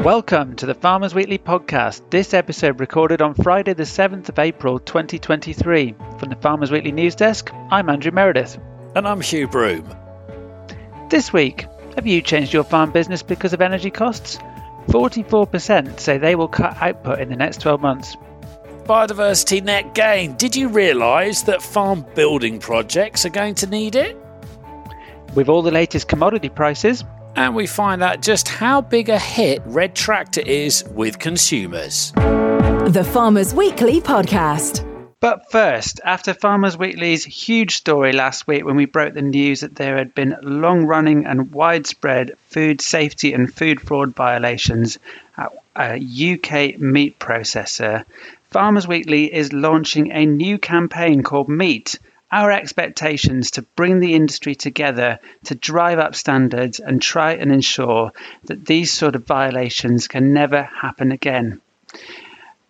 Welcome to the Farmers Weekly podcast. This episode recorded on Friday, the 7th of April 2023. From the Farmers Weekly news desk, I'm Andrew Meredith. And I'm Hugh Broom. This week, have you changed your farm business because of energy costs? 44% say they will cut output in the next 12 months. Biodiversity net gain. Did you realise that farm building projects are going to need it? With all the latest commodity prices, and we find out just how big a hit Red Tractor is with consumers. The Farmers Weekly Podcast. But first, after Farmers Weekly's huge story last week when we broke the news that there had been long running and widespread food safety and food fraud violations at a UK meat processor, Farmers Weekly is launching a new campaign called Meat our expectations to bring the industry together to drive up standards and try and ensure that these sort of violations can never happen again.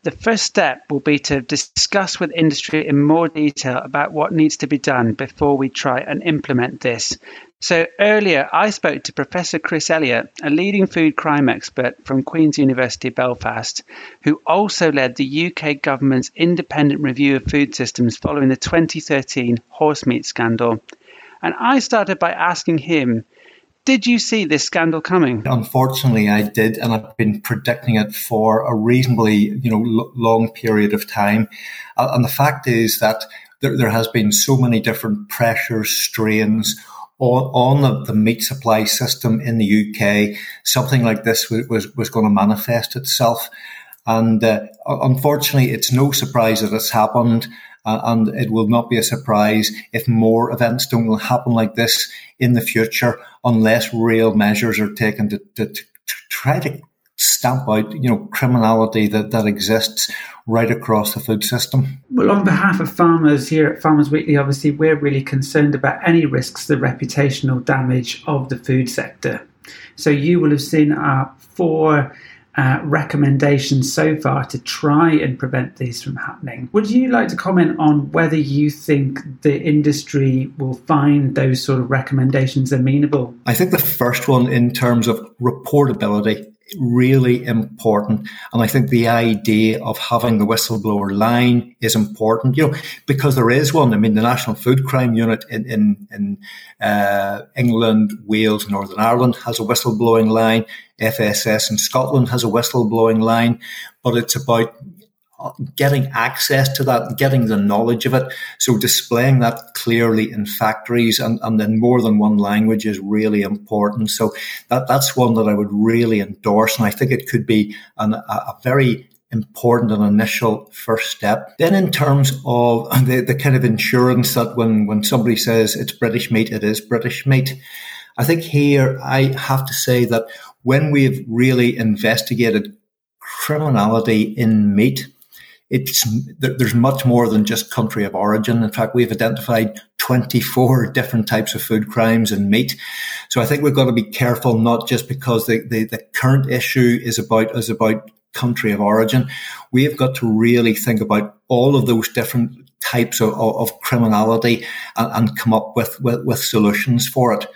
The first step will be to discuss with industry in more detail about what needs to be done before we try and implement this so earlier, I spoke to Professor Chris Elliott, a leading food crime expert from Queen's University Belfast, who also led the UK government's independent review of food systems following the 2013 horse meat scandal. And I started by asking him, did you see this scandal coming? Unfortunately, I did, and I've been predicting it for a reasonably, you know, long period of time. Uh, and the fact is that there, there has been so many different pressures, strains on, the, the, meat supply system in the UK, something like this was, was, was going to manifest itself. And uh, unfortunately, it's no surprise that it's happened. Uh, and it will not be a surprise if more events don't happen like this in the future unless real measures are taken to, to, to try to stamp out, you know, criminality that, that exists right across the food system. Well, on behalf of farmers here at Farmers Weekly, obviously, we're really concerned about any risks to the reputational damage of the food sector. So you will have seen our four uh, recommendations so far to try and prevent these from happening. Would you like to comment on whether you think the industry will find those sort of recommendations amenable? I think the first one, in terms of reportability, really important. And I think the idea of having the whistleblower line is important, you know, because there is one. I mean, the National Food Crime Unit in, in, in uh, England, Wales, Northern Ireland has a whistleblowing line. FSS in Scotland has a whistleblowing line, but it's about getting access to that, getting the knowledge of it. So displaying that clearly in factories and, and in more than one language is really important. So that, that's one that I would really endorse. And I think it could be an, a, a very important and initial first step. Then in terms of the, the kind of insurance that when, when somebody says it's British meat, it is British meat. I think here I have to say that when we've really investigated criminality in meat, it's there's much more than just country of origin. In fact, we've identified 24 different types of food crimes and meat. So I think we've got to be careful, not just because the, the, the current issue is about is about country of origin. We have got to really think about all of those different types of, of criminality and, and, come up with, with, with solutions for it.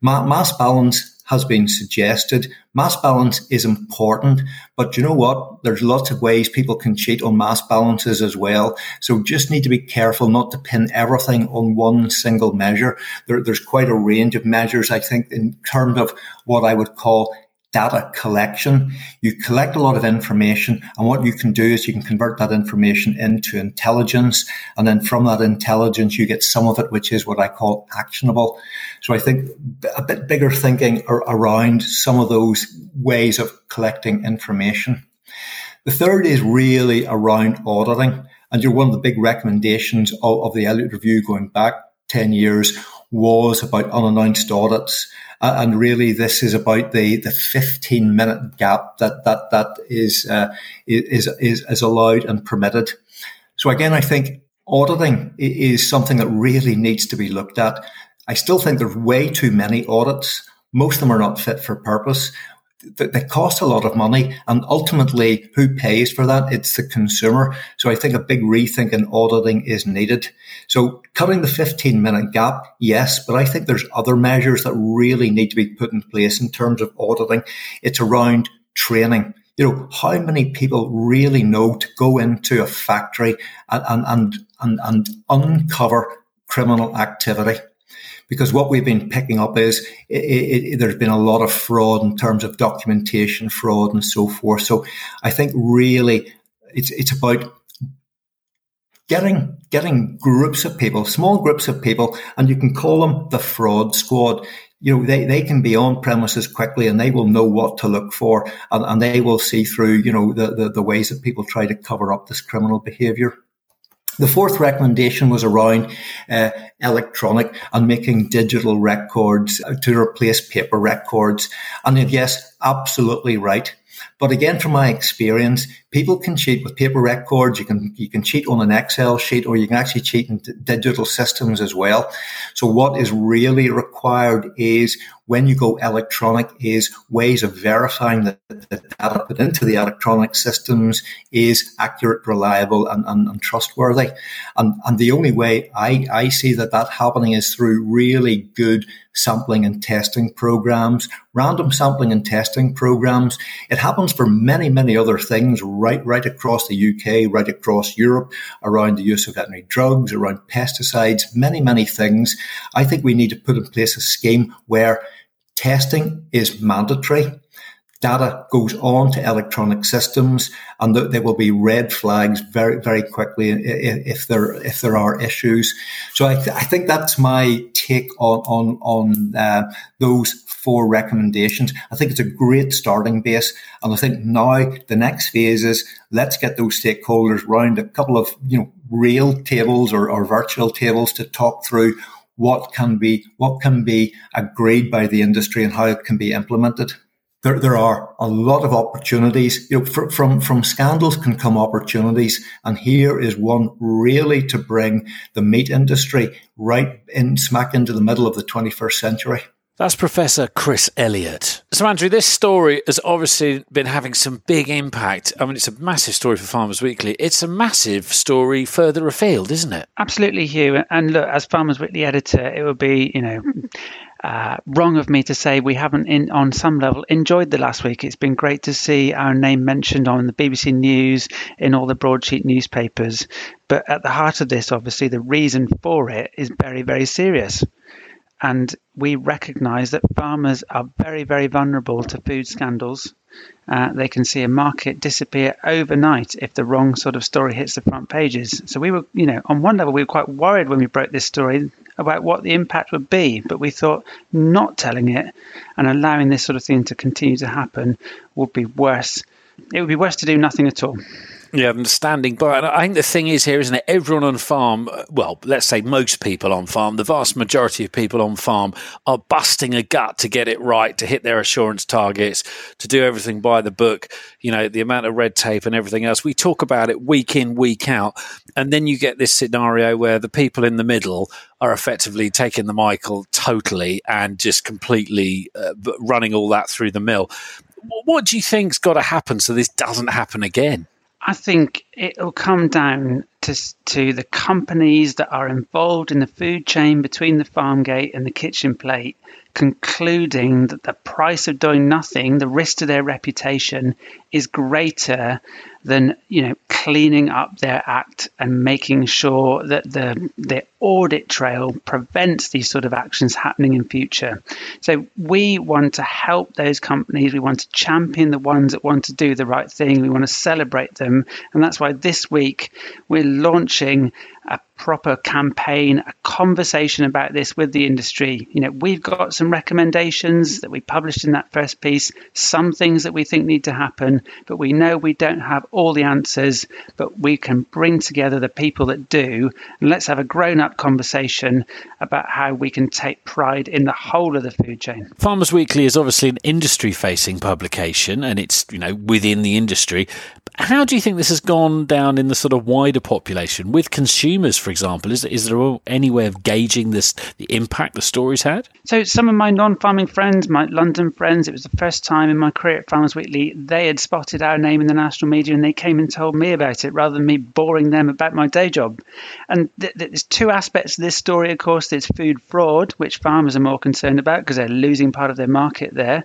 mass balance has been suggested. Mass balance is important, but you know what? There's lots of ways people can cheat on mass balances as well. So just need to be careful not to pin everything on one single measure. There, there's quite a range of measures, I think, in terms of what I would call data collection. You collect a lot of information and what you can do is you can convert that information into intelligence. And then from that intelligence, you get some of it, which is what I call actionable. So I think a bit bigger thinking around some of those ways of collecting information. The third is really around auditing. And you're one of the big recommendations of, of the Elliott Review going back 10 years was about unannounced audits. Uh, and really this is about the, the 15 minute gap that, that, that is, uh, is, is, is allowed and permitted. So again, I think auditing is something that really needs to be looked at. I still think there's way too many audits. Most of them are not fit for purpose they cost a lot of money and ultimately who pays for that? It's the consumer. So I think a big rethink in auditing is needed. So cutting the 15 minute gap, yes, but I think there's other measures that really need to be put in place in terms of auditing. It's around training. You know, how many people really know to go into a factory and, and, and, and uncover criminal activity? Because what we've been picking up is it, it, there's been a lot of fraud in terms of documentation fraud and so forth. So I think really it's it's about getting getting groups of people, small groups of people, and you can call them the fraud squad. You know, they, they can be on premises quickly and they will know what to look for and, and they will see through, you know, the, the, the ways that people try to cover up this criminal behavior. The fourth recommendation was around uh, electronic and making digital records to replace paper records. And yes, absolutely right. But again, from my experience, people can cheat with paper records. You can you can cheat on an Excel sheet, or you can actually cheat in d- digital systems as well. So what is really required is when you go electronic is ways of verifying that the data put into the electronic systems is accurate, reliable, and, and, and trustworthy. And, and the only way I, I see that that happening is through really good sampling and testing programs, random sampling and testing programs. It happens for many, many other things right, right across the UK, right across Europe, around the use of veterinary drugs, around pesticides, many, many things. I think we need to put in place a scheme where testing is mandatory data goes on to electronic systems and there will be red flags very, very quickly if there, if there are issues. So I, th- I think that's my take on, on, on uh, those four recommendations. I think it's a great starting base. And I think now the next phase is let's get those stakeholders round a couple of, you know, real tables or, or virtual tables to talk through what can be, what can be agreed by the industry and how it can be implemented there, there are a lot of opportunities. You know, fr- from, from scandals can come opportunities. And here is one really to bring the meat industry right in smack into the middle of the 21st century. That's Professor Chris Elliott. So, Andrew, this story has obviously been having some big impact. I mean, it's a massive story for Farmers Weekly. It's a massive story further afield, isn't it? Absolutely, Hugh. And look, as Farmers Weekly editor, it would be, you know, uh, wrong of me to say we haven't, in, on some level, enjoyed the last week. It's been great to see our name mentioned on the BBC News, in all the broadsheet newspapers. But at the heart of this, obviously, the reason for it is very, very serious. And we recognise that farmers are very, very vulnerable to food scandals. Uh, they can see a market disappear overnight if the wrong sort of story hits the front pages. So we were, you know, on one level, we were quite worried when we broke this story about what the impact would be, but we thought not telling it and allowing this sort of thing to continue to happen would be worse. It would be worse to do nothing at all. Yeah, I'm standing by. And I think the thing is here, isn't it? Everyone on farm, well, let's say most people on farm, the vast majority of people on farm are busting a gut to get it right, to hit their assurance targets, to do everything by the book. You know, the amount of red tape and everything else. We talk about it week in, week out. And then you get this scenario where the people in the middle are effectively taking the Michael totally and just completely uh, running all that through the mill. What do you think's got to happen so this doesn't happen again? I think it'll come down to, to the companies that are involved in the food chain between the farm gate and the kitchen plate concluding that the price of doing nothing, the risk to their reputation, is greater than you know cleaning up their act and making sure that the the audit trail prevents these sort of actions happening in future. So we want to help those companies. We want to champion the ones that want to do the right thing. We want to celebrate them, and that's why this week we're launching a proper campaign, a conversation about this with the industry. You know, we've got some recommendations that we published in that first piece, some things that we think need to happen, but we know we don't have all the answers, but we can bring together the people that do. And let's have a grown up conversation about how we can take pride in the whole of the food chain. Farmers Weekly is obviously an industry facing publication and it's, you know, within the industry. How do you think this has gone down in the sort of wider population with consumers, for example? Is, is there any way of gauging this, the impact the story's had? So, some of my non farming friends, my London friends, it was the first time in my career at Farmers Weekly, they had spotted our name in the national media they came and told me about it rather than me boring them about my day job. And th- th- there's two aspects to this story, of course. There's food fraud, which farmers are more concerned about because they're losing part of their market there.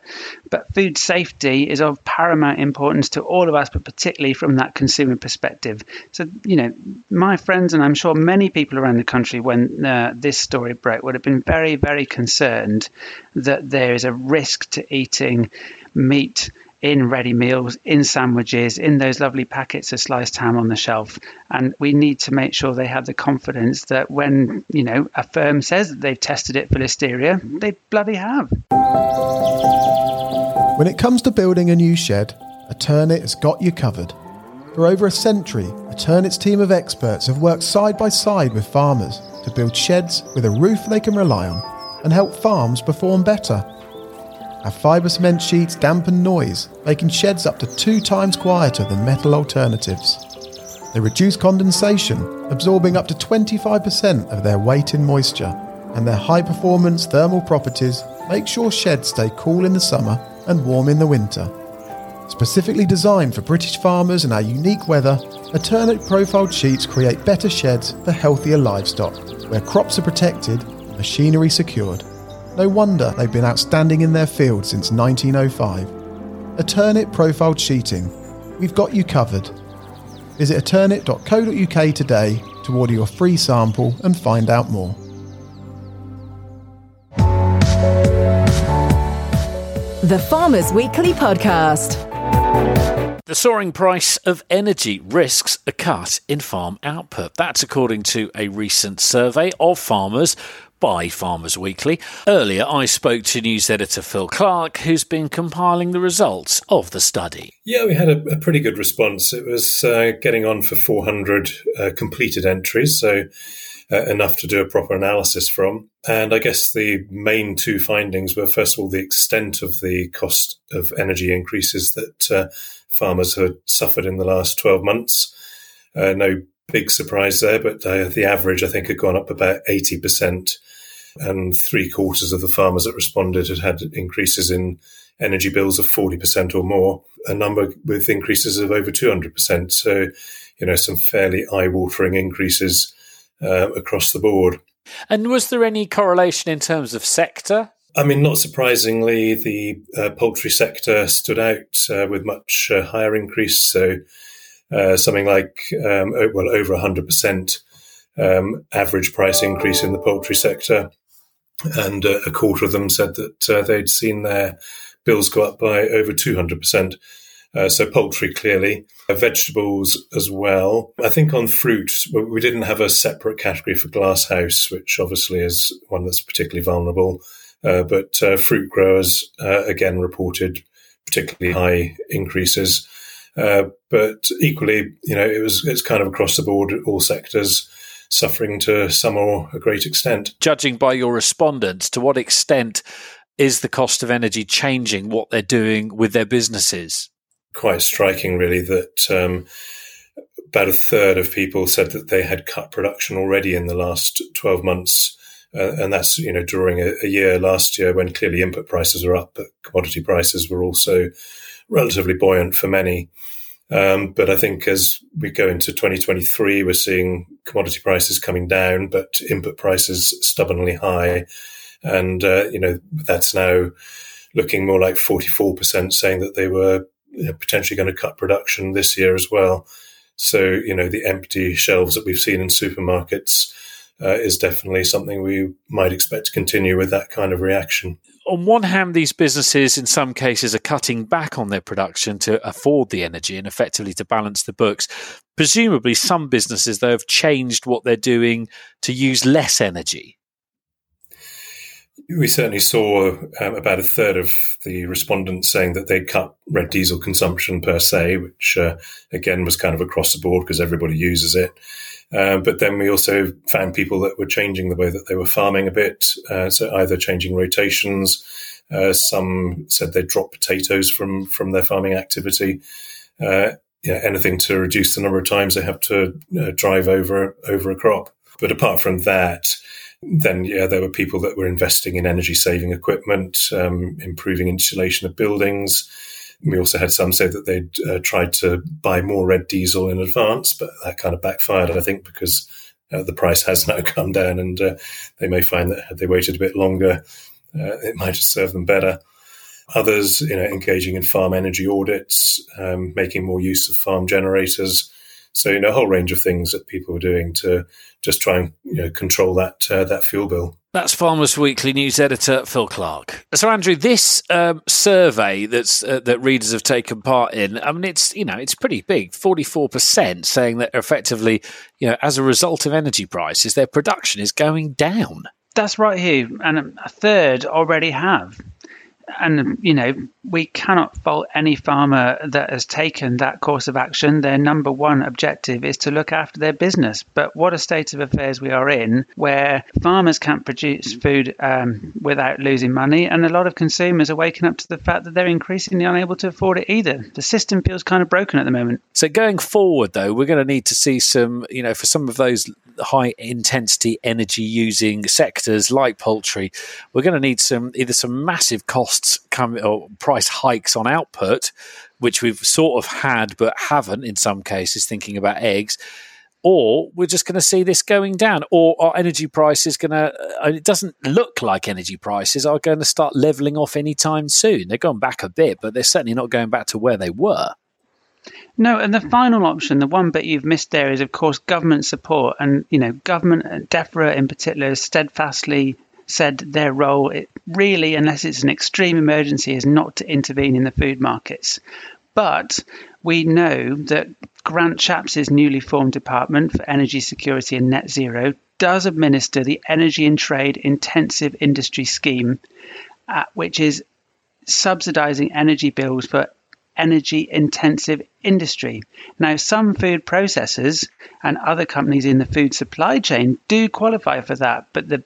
But food safety is of paramount importance to all of us, but particularly from that consumer perspective. So, you know, my friends, and I'm sure many people around the country, when uh, this story broke, would have been very, very concerned that there is a risk to eating meat in ready meals, in sandwiches, in those lovely packets of sliced ham on the shelf. And we need to make sure they have the confidence that when, you know, a firm says that they've tested it for listeria, mm-hmm. they bloody have. When it comes to building a new shed, Eternit has got you covered. For over a century, Eternit's team of experts have worked side by side with farmers to build sheds with a roof they can rely on and help farms perform better. Our fibre cement sheets dampen noise, making sheds up to two times quieter than metal alternatives. They reduce condensation, absorbing up to 25% of their weight in moisture, and their high performance thermal properties make sure sheds stay cool in the summer and warm in the winter. Specifically designed for British farmers and our unique weather, Eternit profiled sheets create better sheds for healthier livestock, where crops are protected machinery secured. No wonder they've been outstanding in their field since 1905. Eternit profiled sheeting. We've got you covered. Visit eternit.co.uk today to order your free sample and find out more. The Farmers Weekly Podcast. The soaring price of energy risks a cut in farm output. That's according to a recent survey of farmers by Farmers Weekly. Earlier, I spoke to news editor Phil Clarke, who's been compiling the results of the study. Yeah, we had a, a pretty good response. It was uh, getting on for 400 uh, completed entries, so uh, enough to do a proper analysis from. And I guess the main two findings were first of all the extent of the cost of energy increases that uh, farmers had suffered in the last 12 months. Uh, no big surprise there, but uh, the average I think had gone up about 80%. And three quarters of the farmers that responded had had increases in energy bills of 40% or more, a number with increases of over 200%. So, you know, some fairly eye watering increases uh, across the board. And was there any correlation in terms of sector? I mean, not surprisingly, the uh, poultry sector stood out uh, with much uh, higher increase. So, uh, something like um, well over 100% um, average price increase in the poultry sector, and uh, a quarter of them said that uh, they'd seen their bills go up by over 200%. Uh, so poultry clearly, uh, vegetables as well. I think on fruit, we didn't have a separate category for glasshouse, which obviously is one that's particularly vulnerable. Uh, but uh, fruit growers again reported particularly high increases. But equally, you know, it was it's kind of across the board, all sectors suffering to some or a great extent. Judging by your respondents, to what extent is the cost of energy changing what they're doing with their businesses? quite striking, really, that um, about a third of people said that they had cut production already in the last 12 months. Uh, and that's, you know, during a, a, year last year when clearly input prices are up, but commodity prices were also relatively buoyant for many. Um, but I think as we go into 2023, we're seeing commodity prices coming down, but input prices stubbornly high. And, uh, you know, that's now looking more like 44% saying that they were potentially going to cut production this year as well. So, you know, the empty shelves that we've seen in supermarkets uh, is definitely something we might expect to continue with that kind of reaction. On one hand, these businesses in some cases are cutting back on their production to afford the energy and effectively to balance the books. Presumably, some businesses, though, have changed what they're doing to use less energy we certainly saw um, about a third of the respondents saying that they'd cut red diesel consumption per se, which uh, again was kind of across the board because everybody uses it. Uh, but then we also found people that were changing the way that they were farming a bit. Uh, so either changing rotations, uh, some said they'd drop potatoes from from their farming activity. Uh, yeah, anything to reduce the number of times they have to uh, drive over over a crop. But apart from that, then yeah, there were people that were investing in energy saving equipment, um, improving insulation of buildings. We also had some say that they'd uh, tried to buy more red diesel in advance, but that kind of backfired, I think, because uh, the price has now come down, and uh, they may find that had they waited a bit longer, uh, it might have served them better. Others, you know, engaging in farm energy audits, um, making more use of farm generators. So, you know, a whole range of things that people were doing to just try and you know control that uh, that fuel bill. That's Farmers Weekly news editor Phil Clarke. So, Andrew, this um, survey that's uh, that readers have taken part in, I mean, it's you know it's pretty big. Forty four percent saying that effectively, you know, as a result of energy prices, their production is going down. That's right, Hugh, and a third already have and you know we cannot fault any farmer that has taken that course of action. Their number one objective is to look after their business. But what a state of affairs we are in where farmers can't produce food um, without losing money and a lot of consumers are waking up to the fact that they're increasingly unable to afford it either. The system feels kind of broken at the moment. So going forward though we're going to need to see some you know for some of those high intensity energy using sectors like poultry we're going to need some either some massive costs come or price hikes on output, which we've sort of had but haven't in some cases, thinking about eggs. Or we're just going to see this going down, or our energy prices going to. Uh, it doesn't look like energy prices are going to start leveling off anytime soon. They're going back a bit, but they're certainly not going back to where they were. No, and the final option, the one bit you've missed there, is of course government support, and you know government, DEFRA in particular, is steadfastly said their role really, unless it's an extreme emergency, is not to intervene in the food markets. But we know that Grant Shapps' newly formed Department for Energy Security and Net Zero does administer the Energy and Trade Intensive Industry Scheme, uh, which is subsidizing energy bills for energy intensive industry. Now, some food processors and other companies in the food supply chain do qualify for that, but the,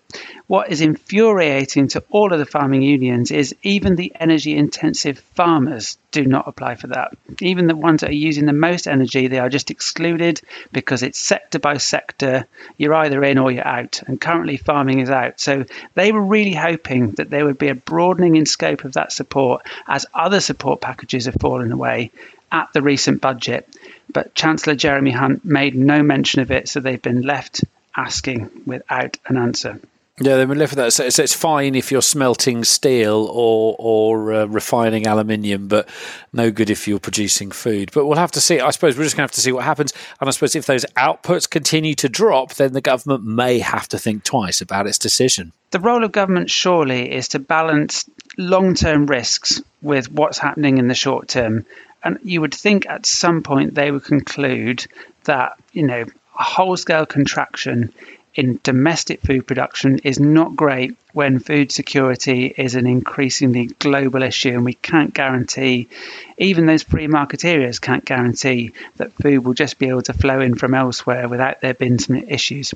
what is infuriating to all of the farming unions is even the energy intensive farmers do not apply for that. Even the ones that are using the most energy, they are just excluded because it's sector by sector. You're either in or you're out. And currently, farming is out. So they were really hoping that there would be a broadening in scope of that support as other support packages have fallen away at the recent budget, but Chancellor Jeremy Hunt made no mention of it, so they've been left asking without an answer. Yeah, they've been left with that. So, so, it's fine if you're smelting steel or or uh, refining aluminium, but no good if you're producing food. But we'll have to see. I suppose we're just going to have to see what happens. And I suppose if those outputs continue to drop, then the government may have to think twice about its decision. The role of government surely is to balance long term risks with what's happening in the short term. And you would think at some point they would conclude that, you know, a whole scale contraction in domestic food production is not great when food security is an increasingly global issue. And we can't guarantee even those free market areas can't guarantee that food will just be able to flow in from elsewhere without there being some issues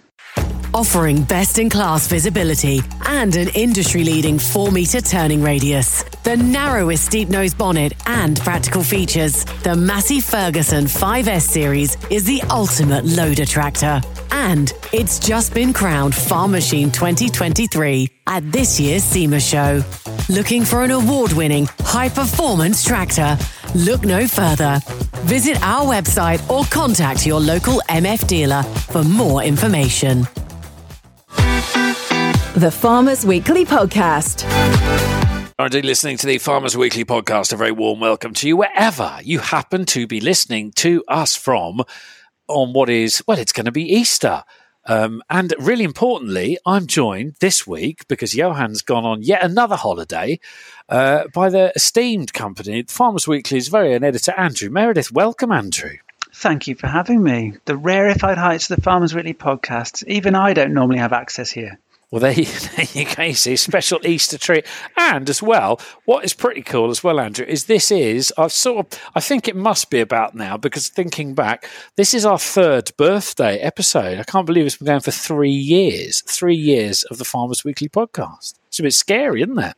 offering best in class visibility and an industry leading 4 metre turning radius. The narrowest steep nose bonnet and practical features. The Massey Ferguson 5S series is the ultimate loader tractor. And it's just been crowned Farm Machine 2023 at this year's SIMA show. Looking for an award winning, high performance tractor? Look no further. Visit our website or contact your local MF dealer for more information. The Farmers Weekly Podcast. Are indeed listening to the Farmers Weekly podcast. A very warm welcome to you wherever you happen to be listening to us from on what is, well, it's going to be Easter. Um, and really importantly, I'm joined this week because Johann's gone on yet another holiday uh, by the esteemed company, Farmers Weekly's very own editor, Andrew Meredith. Welcome, Andrew. Thank you for having me. The rarefied heights of the Farmers Weekly podcast. Even I don't normally have access here. Well, there you, there you go. See, special Easter treat, and as well, what is pretty cool as well, Andrew, is this is I've sort of I think it must be about now because thinking back, this is our third birthday episode. I can't believe it's been going for three years, three years of the Farmers Weekly podcast. It's a bit scary, isn't it?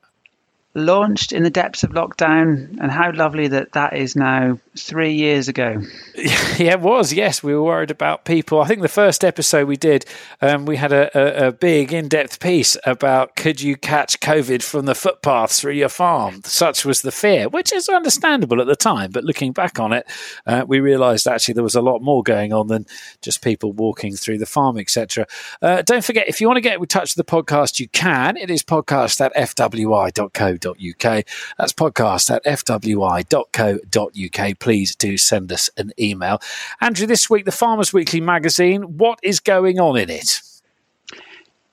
Launched in the depths of lockdown, and how lovely that that is now three years ago. Yeah, it was. Yes, we were worried about people. I think the first episode we did, um, we had a, a, a big in depth piece about could you catch COVID from the footpaths through your farm? Such was the fear, which is understandable at the time. But looking back on it, uh, we realised actually there was a lot more going on than just people walking through the farm, etc. Uh, don't forget, if you want to get in touch with the podcast, you can. It is podcast at fwi.co.uk. That's podcast at fwi.co.uk. Please do send us an email. Andrew, this week, the Farmers Weekly magazine, what is going on in it?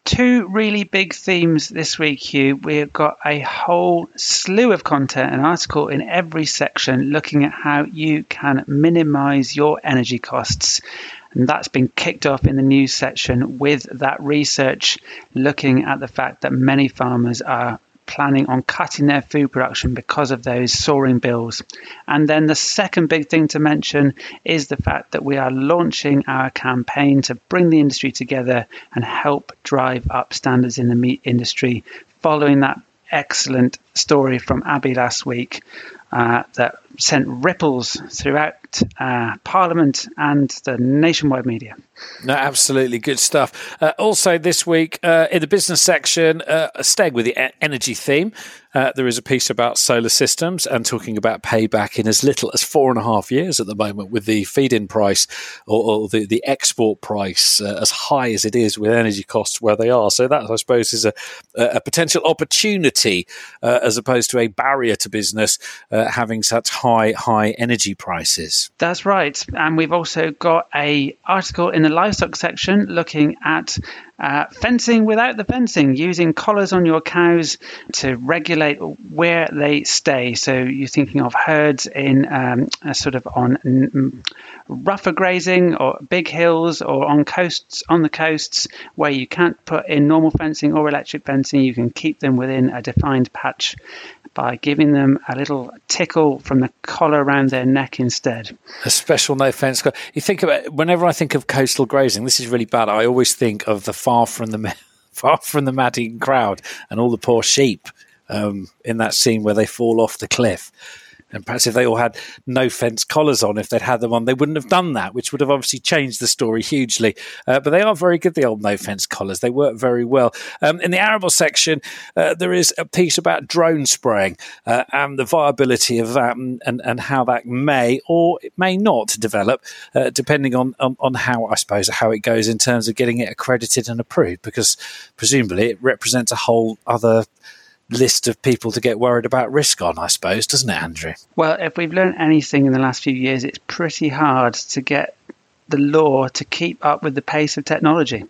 Two really big themes this week, Hugh. We've got a whole slew of content, an article in every section looking at how you can minimize your energy costs. And that's been kicked off in the news section with that research looking at the fact that many farmers are planning on cutting their food production because of those soaring bills. And then the second big thing to mention is the fact that we are launching our campaign to bring the industry together and help drive up standards in the meat industry following that excellent story from Abi last week uh, that sent ripples throughout uh, Parliament and the nationwide media. No, absolutely good stuff. Uh, also, this week uh, in the business section, uh, staying with the energy theme, uh, there is a piece about solar systems and talking about payback in as little as four and a half years at the moment, with the feed-in price or, or the, the export price uh, as high as it is with energy costs where they are. So that, I suppose, is a, a potential opportunity uh, as opposed to a barrier to business having such high high energy prices. That's right, and we've also got a article in the livestock section looking at uh, fencing without the fencing, using collars on your cows to regulate where they stay. So you're thinking of herds in um, sort of on rougher grazing or big hills or on coasts on the coasts where you can't put in normal fencing or electric fencing. You can keep them within a defined patch by giving them a little tickle from the collar around their neck instead. A special Nofence. You think about whenever I think of coastal grazing, this is really bad. I always think of the far from the far from the madding crowd and all the poor sheep um, in that scene where they fall off the cliff. And perhaps if they all had Nofence collars on, if they'd had them on, they wouldn't have done that, which would have obviously changed the story hugely. Uh, but they are very good, the old Nofence collars. They work very well. Um, in the arable section, uh, there is a piece about drone spraying uh, and the viability of that and, and, and, how that may or it may not develop, uh, depending on, on, on how, I suppose, how it goes in terms of getting it accredited and approved, because presumably it represents a whole other list of people to get worried about risk on, I suppose, doesn't it, Andrew? Well, if we've learned anything in the last few years, it's pretty hard to get the law to keep up with the pace of technology.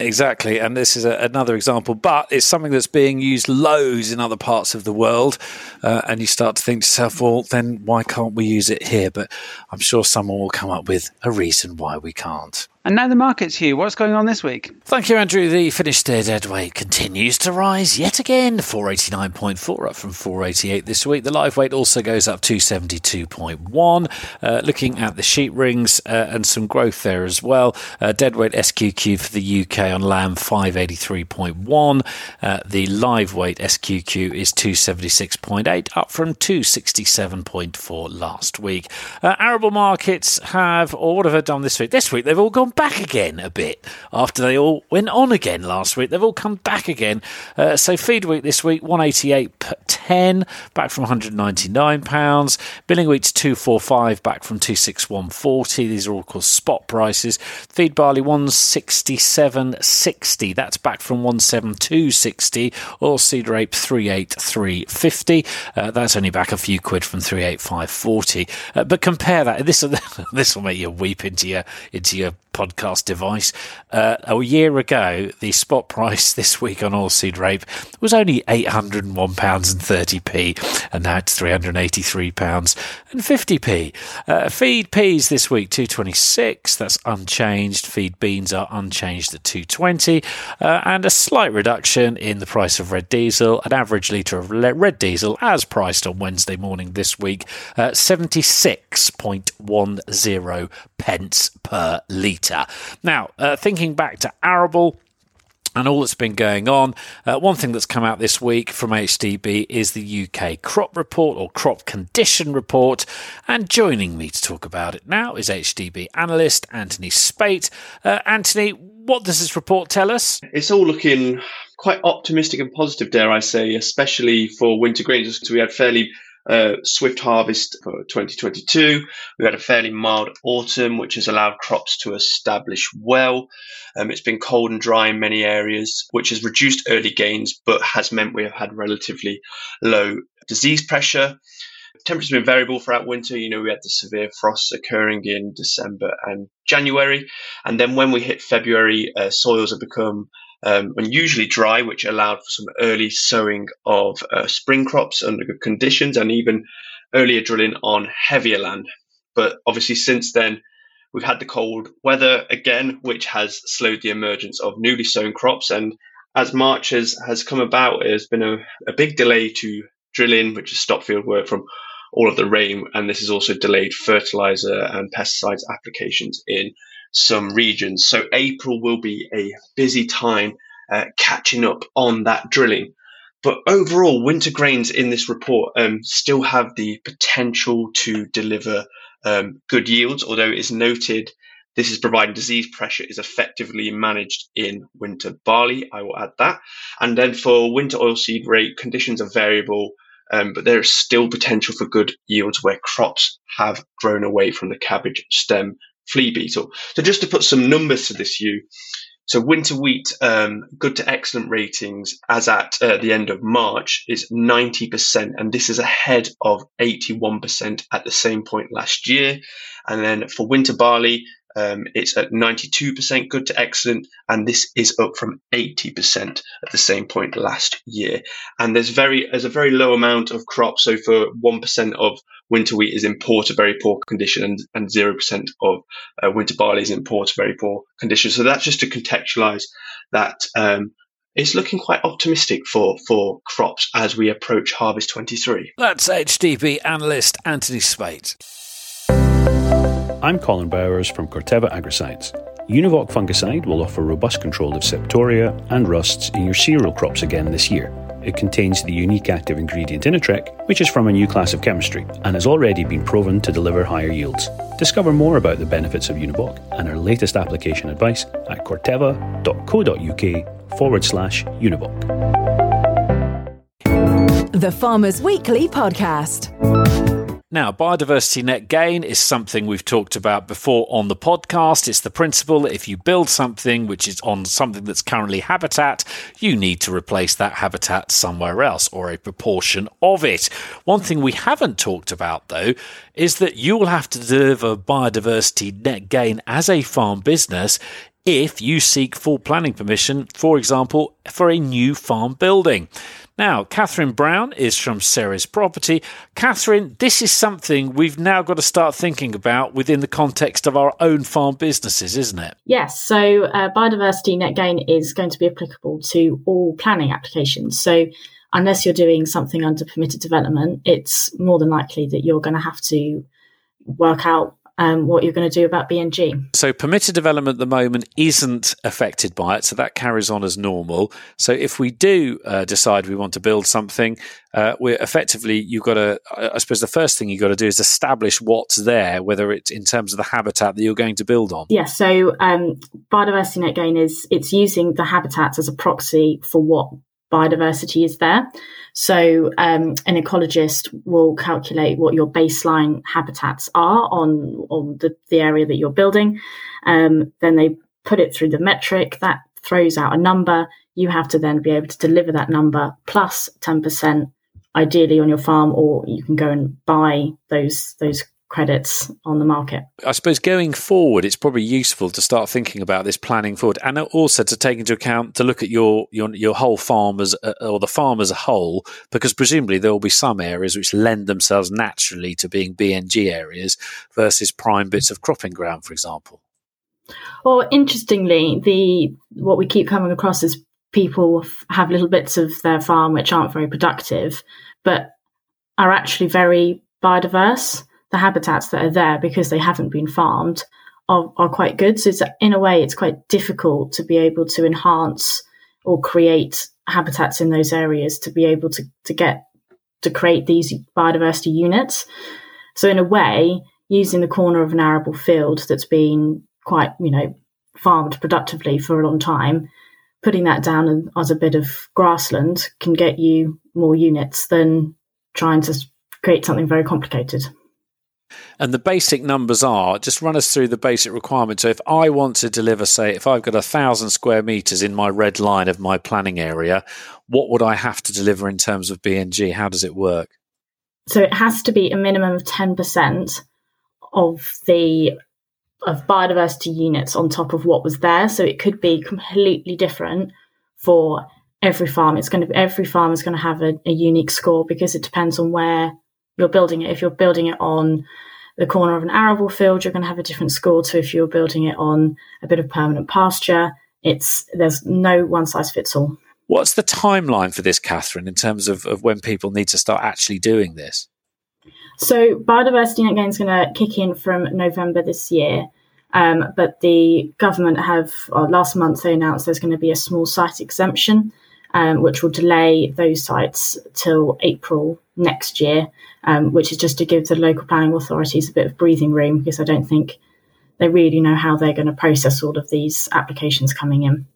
Exactly, and this is a, another example, but it's something that's being used loads in other parts of the world, uh, and you start to think to yourself, well, then why can't we use it here? But I'm sure someone will come up with a reason why we can't. And now the markets, Hugh. What's going on this week? Thank you, Andrew. The finished dead weight continues to rise yet again. 489.4 up from 488 this week. The live weight also goes up 272.1. Uh, looking at the sheep rings uh, and some growth there as well. Uh, dead weight SQQ for the UK on lamb 583.1. Uh, the live weight SQQ is 276.8 up from 267.4 last week. Uh, arable markets have, or what have done this week? This week they've all gone back again a bit after they all went on again last week. They've all come back again. Uh, so feed wheat this week, 188.10, back from 199 pounds. Milling wheat's 245, back from 261.40. These are all called spot prices. Feed barley 167.60. That's back from 172.60. Oilseed rape 383.50. Uh, that's only back a few quid from 385.40. Uh, but compare that. This this will make you weep into your into your podcast device. Uh, a year ago, the spot price this week on oilseed rape was only £801.30p, and now it's £383.50p. Uh, feed peas this week, 226 that's unchanged. Feed beans are unchanged at 220 uh, and a slight reduction in the price of red diesel. An average litre of red diesel, as priced on Wednesday morning this week, uh, 76.10 pence per litre. Now, uh, thinking back to arable, and all that's been going on. Uh, one thing that's come out this week from AHDB is the UK crop report or crop condition report. And joining me to talk about it now is AHDB analyst Anthony Spate. Uh, Anthony, what does this report tell us? It's all looking quite optimistic and positive, dare I say, especially for winter grains. So we had fairly swift harvest for 2022. We had a fairly mild autumn, which has allowed crops to establish well. Um, it's been cold and dry in many areas, which has reduced early gains, but has meant we have had relatively low disease pressure. Temperature's been variable throughout winter. You know, we had the severe frosts occurring in December and January. And then when we hit February, uh, soils have become um, unusually dry, which allowed for some early sowing of uh, spring crops under good conditions and even earlier drilling on heavier land. But obviously, since then, we've had the cold weather again, which has slowed the emergence of newly sown crops. And as March has, has come about, there's been a, a big delay to drilling, which has stopped field work from all of the rain. And this has also delayed fertilizer and pesticides applications in some regions. So April will be a busy time uh, catching up on that drilling. But overall, winter grains in this report um, still have the potential to deliver um, good yields, although it's noted this is providing disease pressure is effectively managed in winter barley. I will add that. And then for winter oilseed rape, conditions are variable, um, but there is still potential for good yields where crops have grown away from the cabbage stem flea beetle. So just to put some numbers to this, you. So winter wheat, um, good to excellent ratings as at uh, the end of March is 90%, and this is ahead of 81% at the same point last year. And then for winter barley, um, it's at 92% good to excellent, and this is up from 80% at the same point last year. And there's very there's a very low amount of crop. So for one percent of winter wheat is in poor to very poor condition, and and zero percent of uh, winter barley is in poor to very poor condition. So that's just to contextualise that. Um, it's looking quite optimistic for, for crops as we approach harvest 23. That's AHDB analyst Anthony Spate. I'm Colin Bowers from Corteva Agriscience. Univoq fungicide will offer robust control of septoria and rusts in your cereal crops again this year. It contains the unique active ingredient Inatreq, which is from a new class of chemistry and has already been proven to deliver higher yields. Discover more about the benefits of Univoq and our latest application advice at corteva.co.uk forward slash Univoq. The Farmers Weekly Podcast. Now, biodiversity net gain is something we've talked about before on the podcast. It's the principle that if you build something which is on something that's currently habitat, you need to replace that habitat somewhere else or a proportion of it. One thing we haven't talked about, though, is that you will have to deliver biodiversity net gain as a farm business if you seek full planning permission, for example, for a new farm building. Now, Catherine Brown is from Ceres Property. Catherine, this is something we've now got to start thinking about within the context of our own farm businesses, isn't it? Yes. So, uh, biodiversity net gain is going to be applicable to all planning applications. So, unless you're doing something under permitted development, it's more than likely that you're going to have to work out um, what you're going to do about BNG. So, permitted development at the moment isn't affected by it, so that carries on as normal. So, if we do uh, decide we want to build something, uh, we're effectively you've got to. I suppose the first thing you've got to do is establish what's there, whether it's in terms of the habitat that you're going to build on. Yes. Yeah, so, um, biodiversity net gain is it's using the habitats as a proxy for what biodiversity is there. So um, an ecologist will calculate what your baseline habitats are on on the, the area that you're building. Um, then they put it through the metric that throws out a number. You have to then be able to deliver that number plus ten percent, ideally on your farm, or you can go and buy those those credits on the market. I suppose going forward, it's probably useful to start thinking about this planning forward, and also to take into account to look at your your, your whole farm as uh, or the farm as a whole, because presumably there will be some areas which lend themselves naturally to being BNG areas versus prime bits of cropping ground, for example. Well, interestingly, the what we keep coming across is people have little bits of their farm which aren't very productive, but are actually very biodiverse the habitats that are there because they haven't been farmed are, are quite good. So it's in a way, it's quite difficult to be able to enhance or create habitats in those areas to be able to, to get to create these biodiversity units. So in a way, using the corner of an arable field that's been quite, you know, farmed productively for a long time, putting that down as a bit of grassland can get you more units than trying to create something very complicated. And the basic numbers are just run us through the basic requirements. So, if I want to deliver, say, if I've got a thousand square meters in my red line of my planning area, what would I have to deliver in terms of BNG? How does it work? So, it has to be a minimum of 10% of the of biodiversity units on top of what was there. So it could be completely different for every farm. It's going to every farm is going to have a, a, unique score because it depends on where you're building it. If you're building it on the corner of an arable field, you're going to have a different score to if you're building it on a bit of permanent pasture. It's there's no one size fits all. What's the timeline for this, Catherine, in terms of, of when people need to start actually doing this? So biodiversity net gain is going to kick in from November this year. Um, but the government have, last month they announced there's going to be a small site exemption, um, which will delay those sites till April next year, um, which is just to give the local planning authorities a bit of breathing room because I don't think they really know how they're going to process all of these applications coming in.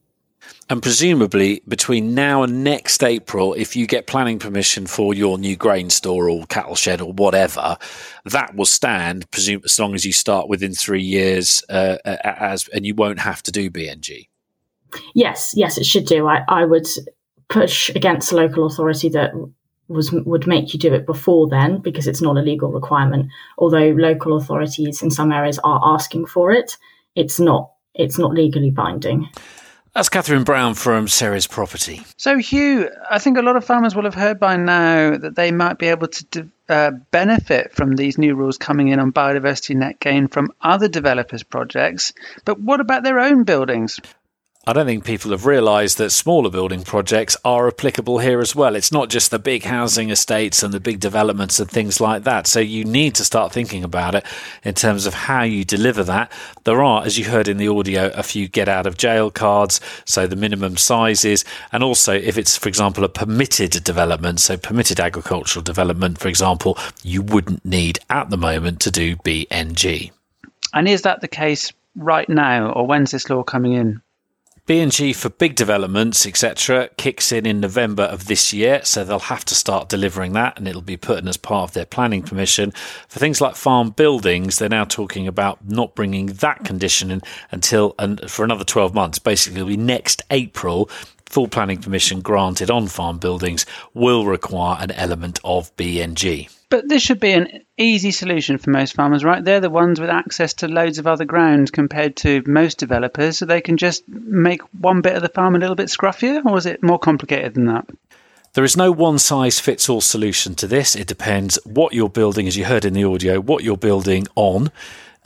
And presumably, between now and next April, if you get planning permission for your new grain store or cattle shed or whatever, that will stand, presume, as long as you start within three years, uh, as and you won't have to do BNG. Yes, yes, it should do. I, I would push against the local authority that was would make you do it before then because it's not a legal requirement. Although local authorities in some areas are asking for it, it's not it's not legally binding. That's Catherine Brown from Ceres Property. So, Hugh, I think a lot of farmers will have heard by now that they might be able to uh, benefit from these new rules coming in on biodiversity net gain from other developers' projects. But what about their own buildings? I don't think people have realised that smaller building projects are applicable here as well. It's not just the big housing estates and the big developments and things like that. So you need to start thinking about it in terms of how you deliver that. There are, as you heard in the audio, a few get out of jail cards, so the minimum sizes, and also if it's, for example, a permitted development, so permitted agricultural development, for example, you wouldn't need at the moment to do BNG. And is that the case right now, or when's this law coming in? BNG for big developments, etc., kicks in in November of this year, so they'll have to start delivering that, and it'll be put in as part of their planning permission. For things like farm buildings, they're now talking about not bringing that condition in until and for another 12 months. Basically, it'll be next April. Full planning permission granted on farm buildings will require an element of BNG. But this should be an easy solution for most farmers, right? They're the ones with access to loads of other ground compared to most developers, so they can just make one bit of the farm a little bit scruffier, or is it more complicated than that? There is no one size fits all solution to this. It depends what you're building, as you heard in the audio, what you're building on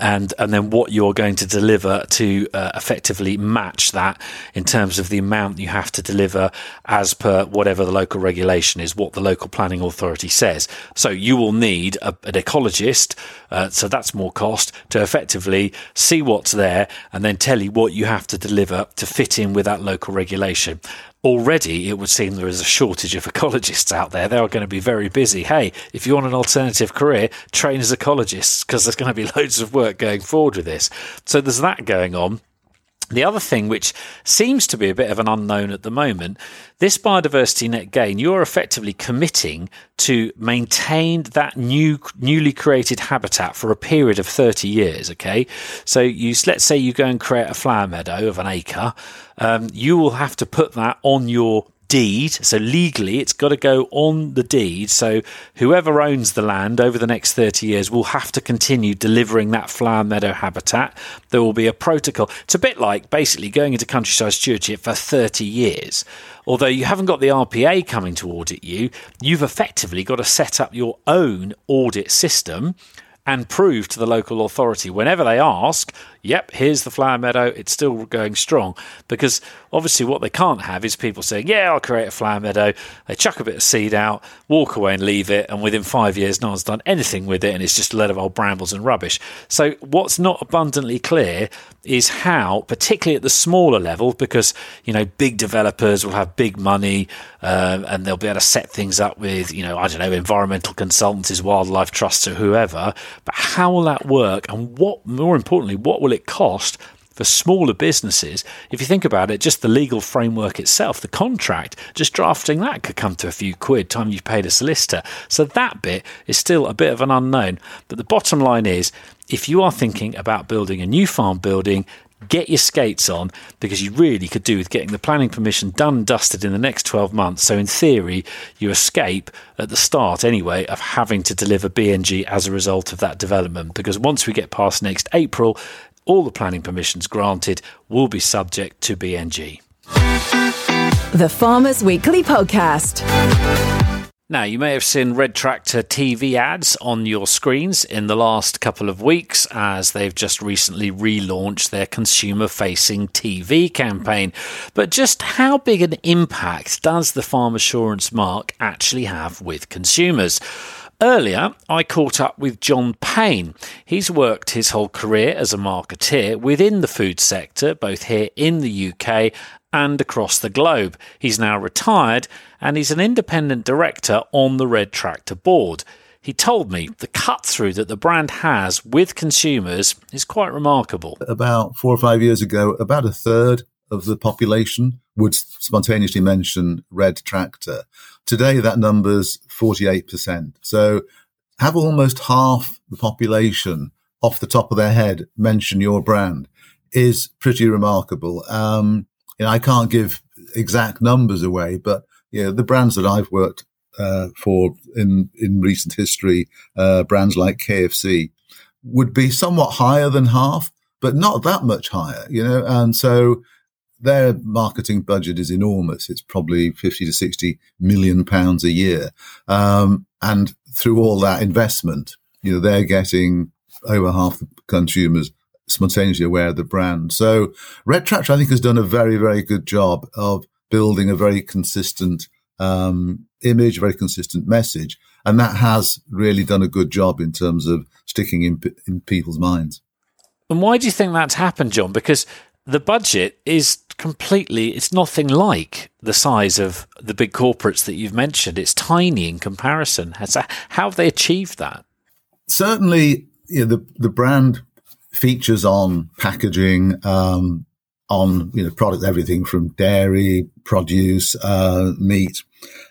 and and then what you're going to deliver to uh, effectively match that in terms of the amount you have to deliver as per whatever the local regulation is, what the local planning authority says. So you will need a, an ecologist, uh, so that's more cost to effectively see what's there and then tell you what you have to deliver to fit in with that local regulation already it would seem there is a shortage of ecologists out there. They are going to be very busy. Hey, if you want an alternative career, train as ecologists because there's going to be loads of work going forward with this. So there's that going on. The other thing, which seems to be a bit of an unknown at the moment, this biodiversity net gain, you're effectively committing to maintain that new, newly created habitat for a period of 30 years. Okay. So you, let's say you go and create a flower meadow of an acre. Um, you will have to put that on your deed. So legally, it's got to go on the deed. So whoever owns the land over the next 30 years will have to continue delivering that flower meadow habitat. There will be a protocol. It's a bit like basically going into countryside stewardship for 30 years. Although you haven't got the RPA coming to audit you, you've effectively got to set up your own audit system and prove to the local authority whenever they ask, yep, here's the flower meadow, it's still going strong. Because obviously, what they can't have is people saying, yeah, I'll create a flower meadow, they chuck a bit of seed out, walk away and leave it, and within five years, no one's done anything with it, and it's just a load of old brambles and rubbish. So, what's not abundantly clear is how, particularly at the smaller level, because you know big developers will have big money um, and they'll be able to set things up with you know I don't know environmental consultancies, wildlife trusts, or whoever. But how will that work, and what more importantly, what will it cost? For smaller businesses, if you think about it, just the legal framework itself, the contract, just drafting that could come to a few quid, time you've paid a solicitor. So that bit is still a bit of an unknown. But the bottom line is if you are thinking about building a new farm building, get your skates on because you really could do with getting the planning permission done and dusted in the next 12 months. So, in theory, you escape at the start anyway of having to deliver BNG as a result of that development. Because once we get past next April, all the planning permissions granted will be subject to BNG. The Farmers Weekly Podcast. Now, you may have seen Red Tractor TV ads on your screens in the last couple of weeks as they've just recently relaunched their consumer facing TV campaign. But just how big an impact does the Farm Assurance mark actually have with consumers? Earlier, I caught up with John Payne. He's worked his whole career as a marketeer within the food sector, both here in the UK and across the globe. He's now retired and he's an independent director on the Red Tractor board. He told me the cut through that the brand has with consumers is quite remarkable. About four or five years ago, about a third of the population would spontaneously mention Red Tractor. Today, that number's 48%. So have almost half the population off the top of their head mention your brand is pretty remarkable. Um, you know, I can't give exact numbers away, but you know, the brands that I've worked uh, for in in recent history, uh, brands like KFC, would be somewhat higher than half, but not that much higher. You know, and so their marketing budget is enormous. It's probably 50 to 60 million pounds a year. Um, and through all that investment, you know, they're getting over half the consumers spontaneously aware of the brand. So Red Tractor, I think, has done a very, very good job of building a very consistent um, image, a very consistent message. And that has really done a good job in terms of sticking in, in people's minds. And why do you think that's happened, John? Because the budget is completely, it's nothing like the size of the big corporates that you've mentioned. It's tiny in comparison. How have they achieved that? Certainly, you know, the, the brand features on packaging, um, on you know products, everything from dairy, produce, uh, meat.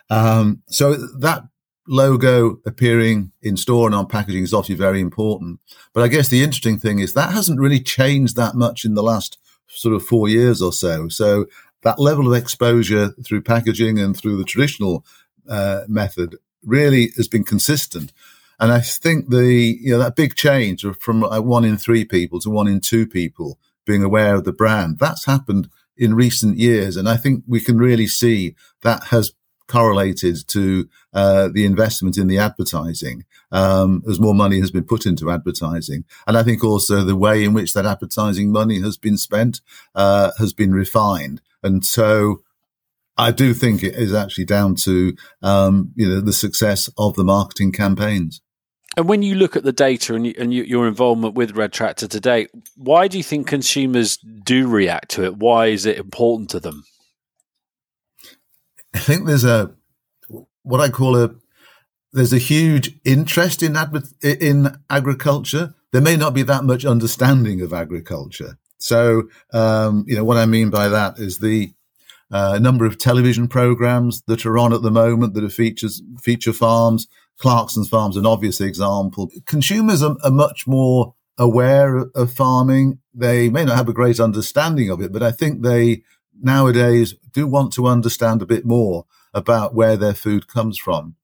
Um, so that logo appearing in store and on packaging is obviously very important. But I guess the interesting thing is that hasn't really changed that much in the last sort of four years or so. So that level of exposure through packaging and through the traditional uh, method really has been consistent. And I think the, you know, that big change from one in three people to one in two people being aware of the brand, that's happened in recent years. And I think we can really see that has correlated to uh, the investment in the advertising um, as more money has been put into advertising. And I think also the way in which that advertising money has been spent uh, has been refined. And so I do think it is actually down to um, you know the success of the marketing campaigns. And when you look at the data and, you, and you, your involvement with Red Tractor today, why do you think consumers do react to it? Why is it important to them? I think there's a what I call a there's a huge interest in in agriculture. There may not be that much understanding of agriculture. So, um, you know, what I mean by that is the uh, number of television programs that are on at the moment that are features feature farms, Clarkson's Farm's an obvious example. Consumers are, are much more aware of farming. They may not have a great understanding of it, but I think they nowadays do want to understand a bit more about where their food comes from.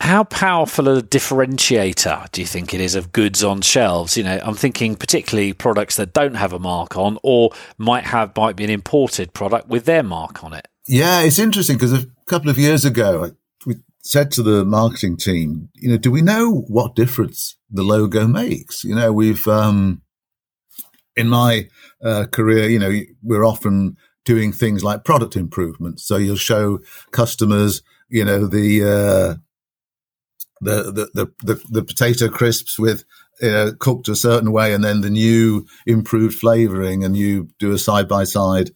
How powerful a differentiator do you think it is of goods on shelves? You know, I'm thinking particularly products that don't have a mark on or might have might be an imported product with their mark on it. Yeah, it's interesting because a couple of years ago, said to the marketing team, you know, do we know what difference the logo makes? You know, we've, um, in my uh, career, you know, we're often doing things like product improvements. So you'll show customers, you know, the, uh, the, the, the, the, the potato crisps with uh, cooked a certain way and then the new improved flavoring and you do a side by side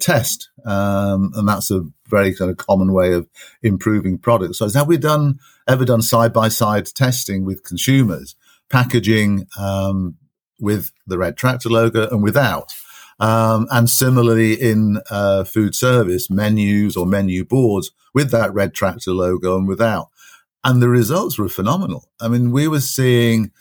test. Um, and that's a very kind of common way of improving products. So have we done, ever done side by side testing with consumers, packaging, um, with the red tractor logo and without? Um, and similarly in uh, food service, menus or menu boards with that red tractor logo and without. And the results were phenomenal. I mean, we were seeing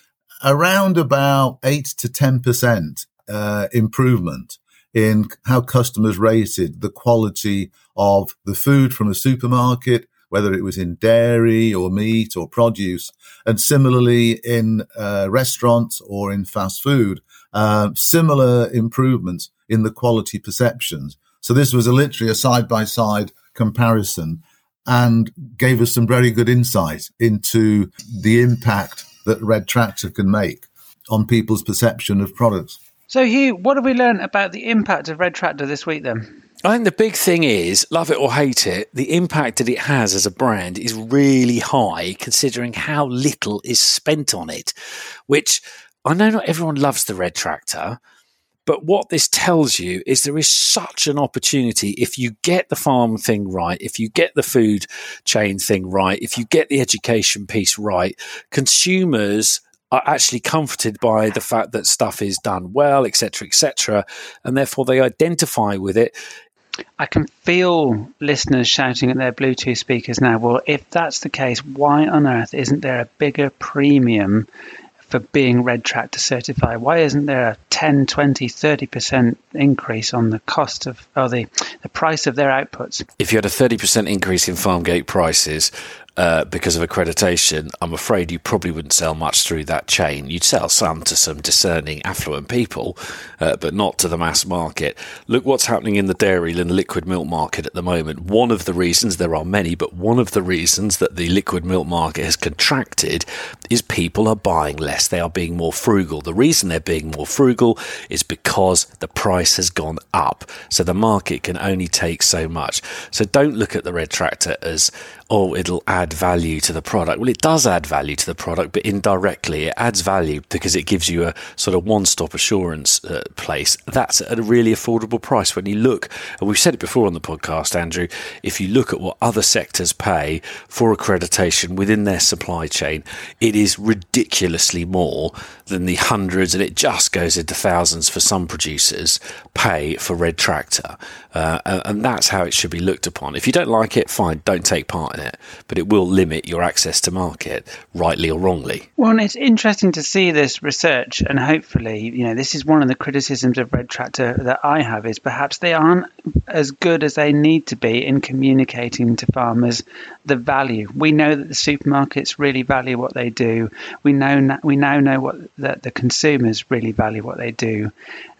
around about eight to 10% uh, improvement in how customers rated the quality of the food from a supermarket, whether it was in dairy or meat or produce. And similarly in uh, restaurants or in fast food, uh, similar improvements in the quality perceptions. So this was a, literally a side by side comparison and gave us some very good insight into the impact that Red Tractor can make on people's perception of products. So, Hugh, what have we learned about the impact of Red Tractor this week then? I think the big thing is, love it or hate it, the impact that it has as a brand is really high considering how little is spent on it, which I know not everyone loves the red tractor, but what this tells you is there is such an opportunity if you get the farm thing right, if you get the food chain thing right, if you get the education piece right, consumers are actually comforted by the fact that stuff is done well, etc., etc., and therefore they identify with it. I can feel listeners shouting at their Bluetooth speakers now. Well, if that's the case, why on earth isn't there a bigger premium for being red tractor certified why isn't there a 10 20 30% increase on the cost of or the, the price of their outputs if you had a 30% increase in farm gate prices uh, because of accreditation, I'm afraid you probably wouldn't sell much through that chain. You'd sell some to some discerning, affluent people, uh, but not to the mass market. Look what's happening in the dairy and the liquid milk market at the moment. One of the reasons, there are many, but one of the reasons that the liquid milk market has contracted is people are buying less. They are being more frugal. The reason they're being more frugal is because the price has gone up. So the market can only take so much. So don't look at the red tractor as, oh, it'll add value to the product. Well, it does add value to the product, but indirectly it adds value because it gives you a sort of one stop assurance uh, place. That's at a really affordable price. When you look, and we've said it before on the podcast, Andrew, if you look at what other sectors pay for accreditation within their supply chain, it is ridiculously more than the hundreds, and it just goes into thousands for some producers pay for Red Tractor. Uh, and that's how it should be looked upon. If you don't like it, fine, don't take part in it, but it will limit your access to market, rightly or wrongly. Well, it's interesting to see this research, and hopefully, you know, this is one of the criticisms of Red Tractor that I have is perhaps they aren't as good as they need to be in communicating to farmers the value. We know that the supermarkets really value what they do. We know we now know what that the consumers really value what they do.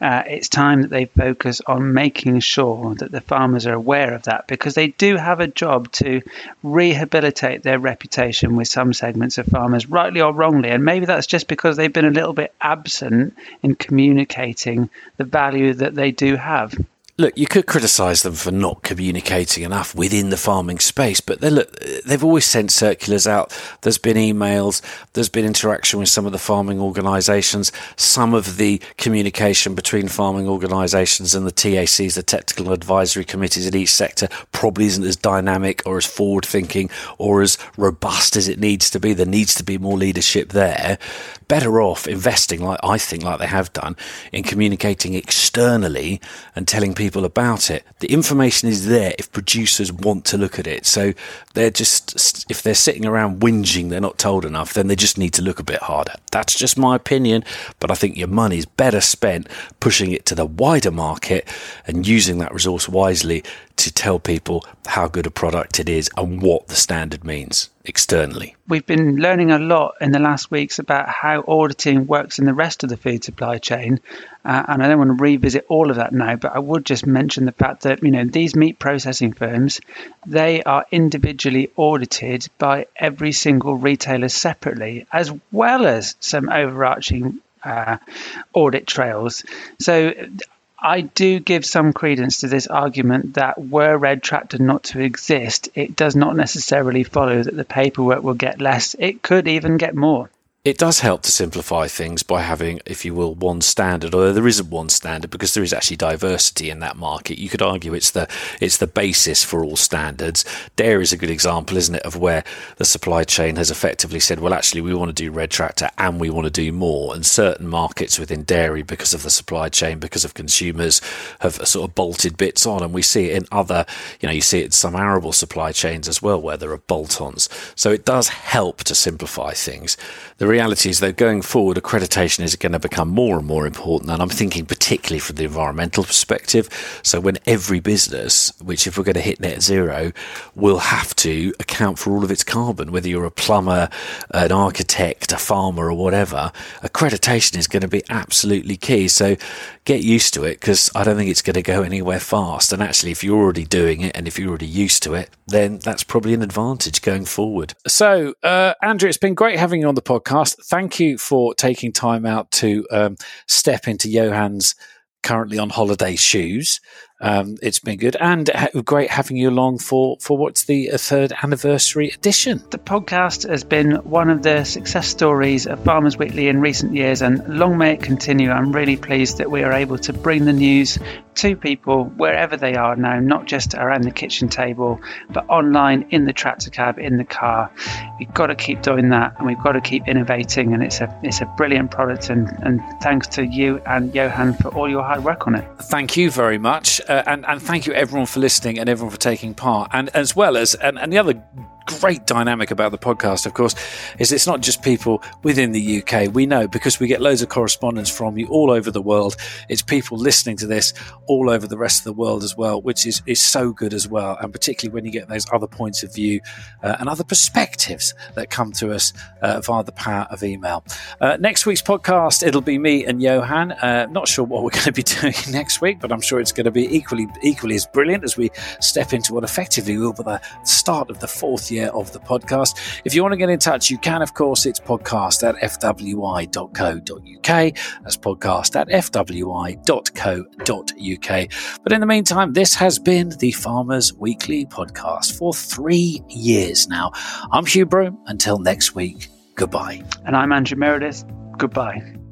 Uh, it's time that they focus on making sure that the farmers are aware of that because they do have a job to rehabilitate their reputation with some segments of farmers, rightly or wrongly. And maybe that's just because they've been a little bit absent in communicating the value that they do have. Look, you could criticise them for not communicating enough within the farming space, but they look, they've always sent circulars out. There's been emails, there's been interaction with some of the farming organisations. Some of the communication between farming organisations and the TACs, the technical advisory committees in each sector, probably isn't as dynamic or as forward thinking or as robust as it needs to be. There needs to be more leadership there better off investing, like I think, like they have done, in communicating externally and telling people about it. The information is there if producers want to look at it. So they're just, if they're sitting around whinging, they're not told enough, then they just need to look a bit harder. That's just my opinion, but I think your money's better spent pushing it to the wider market and using that resource wisely to tell people how good a product it is and what the standard means externally. We've been learning a lot in the last weeks about how auditing works in the rest of the food supply chain. Uh, and I don't want to revisit all of that now, but I would just mention the fact that, you know, these meat processing firms, they are individually audited by every single retailer separately, as well as some overarching uh, audit trails. So I do give some credence to this argument that were Red Tractor not to exist, it does not necessarily follow that the paperwork will get less. It could even get more it does help to simplify things by having, if you will, one standard. Although there isn't one standard because there is actually diversity in that market. You could argue it's the it's the basis for all standards. Dairy is a good example, isn't it, of where the supply chain has effectively said, well, actually, we want to do red tractor and we want to do more. And certain markets within dairy, because of the supply chain, because of consumers, have sort of bolted bits on. And we see it in other, you know, you see it in some arable supply chains as well, where there are bolt-ons. So it does help to simplify things. The reality is, though, going forward, accreditation is going to become more and more important. And I'm thinking particularly from the environmental perspective. So, when every business, which if we're going to hit net zero, will have to account for all of its carbon, whether you're a plumber, an architect, a farmer, or whatever, accreditation is going to be absolutely key. So, get used to it because I don't think it's going to go anywhere fast. And actually, if you're already doing it and if you're already used to it, then that's probably an advantage going forward. So, uh, Andrew, it's been great having you on the podcast. Thank you for taking time out to um, step into Johann's currently on holiday shoes. Um, it's been good and great having you along for, for what's the uh, third anniversary edition. The podcast has been one of the success stories of Farmers Weekly in recent years, and long may it continue. I'm really pleased that we are able to bring the news to people wherever they are now, not just around the kitchen table, but online, in the tractor cab, in the car. We've got to keep doing that, and we've got to keep innovating. And it's a it's a brilliant product, and and thanks to you and Johann for all your hard work on it. Thank you very much uh, and, and thank you everyone for listening and everyone for taking part. And as well as, and, and the other great dynamic about the podcast, of course, is it's not just people within the UK. We know because we get loads of correspondence from you all over the world. It's people listening to this all over the rest of the world as well, which is, is so good as well. And particularly when you get those other points of view uh, and other perspectives that come to us uh, via the power of email. Uh, next week's podcast, it'll be me and Johann. Uh, not sure what we're going to be doing next week, but I'm sure it's going to be equally equally as brilliant as we step into what effectively will be the start of the fourth year year of the podcast. If you want to get in touch, you can, of course. It's podcast at fwi.co.uk. That's podcast at fwi.co.uk. But in the meantime, this has been the Farmers Weekly podcast for three years now. I'm Hugh Broom. Until next week, goodbye. And I'm Andrew Meredith. Goodbye.